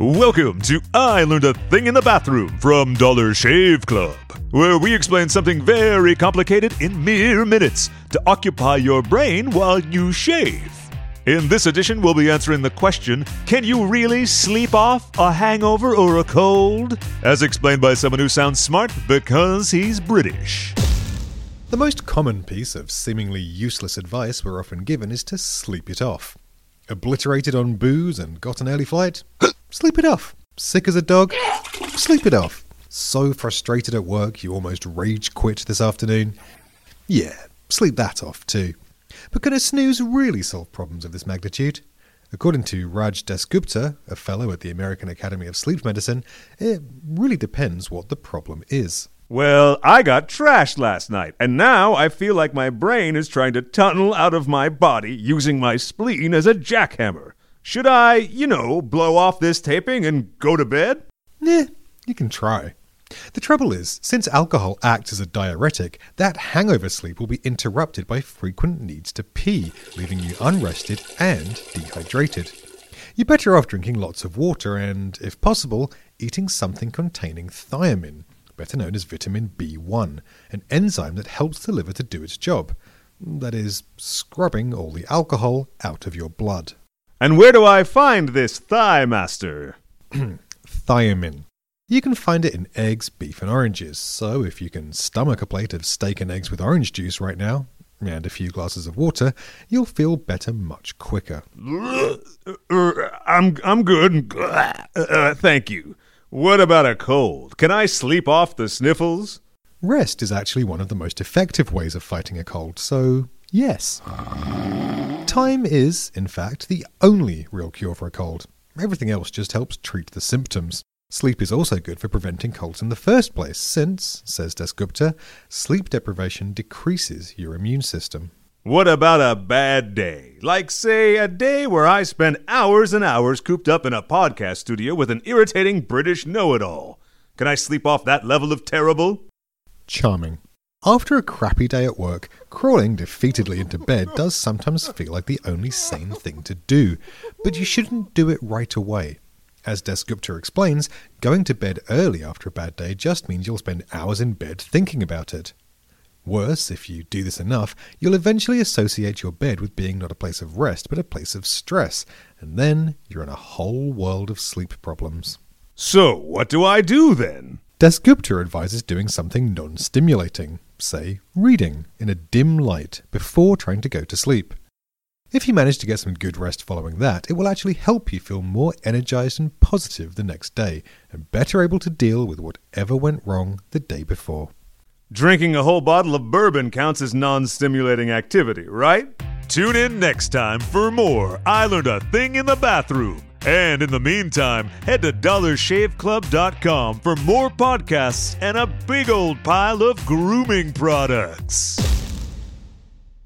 Welcome to I Learned a Thing in the Bathroom from Dollar Shave Club, where we explain something very complicated in mere minutes to occupy your brain while you shave. In this edition, we'll be answering the question Can you really sleep off a hangover or a cold? As explained by someone who sounds smart because he's British. The most common piece of seemingly useless advice we're often given is to sleep it off. Obliterated on booze and got an early flight? sleep it off. Sick as a dog? Sleep it off. So frustrated at work you almost rage quit this afternoon? Yeah, sleep that off too. But can a snooze really solve problems of this magnitude? According to Raj Dasgupta, a fellow at the American Academy of Sleep Medicine, it really depends what the problem is. Well, I got trashed last night, and now I feel like my brain is trying to tunnel out of my body using my spleen as a jackhammer. Should I, you know, blow off this taping and go to bed? Yeah, you can try. The trouble is, since alcohol acts as a diuretic, that hangover sleep will be interrupted by frequent needs to pee, leaving you unrested and dehydrated. You're better off drinking lots of water and, if possible, eating something containing thiamine, better known as vitamin B1, an enzyme that helps the liver to do its job. That is, scrubbing all the alcohol out of your blood. And where do I find this thigh master? thiamine. You can find it in eggs, beef, and oranges, so if you can stomach a plate of steak and eggs with orange juice right now, and a few glasses of water, you'll feel better much quicker. I'm, I'm good. Uh, thank you. What about a cold? Can I sleep off the sniffles? Rest is actually one of the most effective ways of fighting a cold, so yes. Time is, in fact, the only real cure for a cold. Everything else just helps treat the symptoms. Sleep is also good for preventing colds in the first place, since, says Dasgupta, sleep deprivation decreases your immune system. What about a bad day? Like, say, a day where I spend hours and hours cooped up in a podcast studio with an irritating British know it all. Can I sleep off that level of terrible? Charming. After a crappy day at work, crawling defeatedly into bed does sometimes feel like the only sane thing to do, but you shouldn't do it right away. As Dasgupta explains, going to bed early after a bad day just means you'll spend hours in bed thinking about it. Worse, if you do this enough, you'll eventually associate your bed with being not a place of rest, but a place of stress, and then you're in a whole world of sleep problems. So, what do I do then? Dasgupta advises doing something non stimulating, say, reading in a dim light before trying to go to sleep. If you manage to get some good rest following that, it will actually help you feel more energized and positive the next day, and better able to deal with whatever went wrong the day before. Drinking a whole bottle of bourbon counts as non stimulating activity, right? Tune in next time for more I Learned a Thing in the Bathroom. And in the meantime, head to dollarshaveclub.com for more podcasts and a big old pile of grooming products.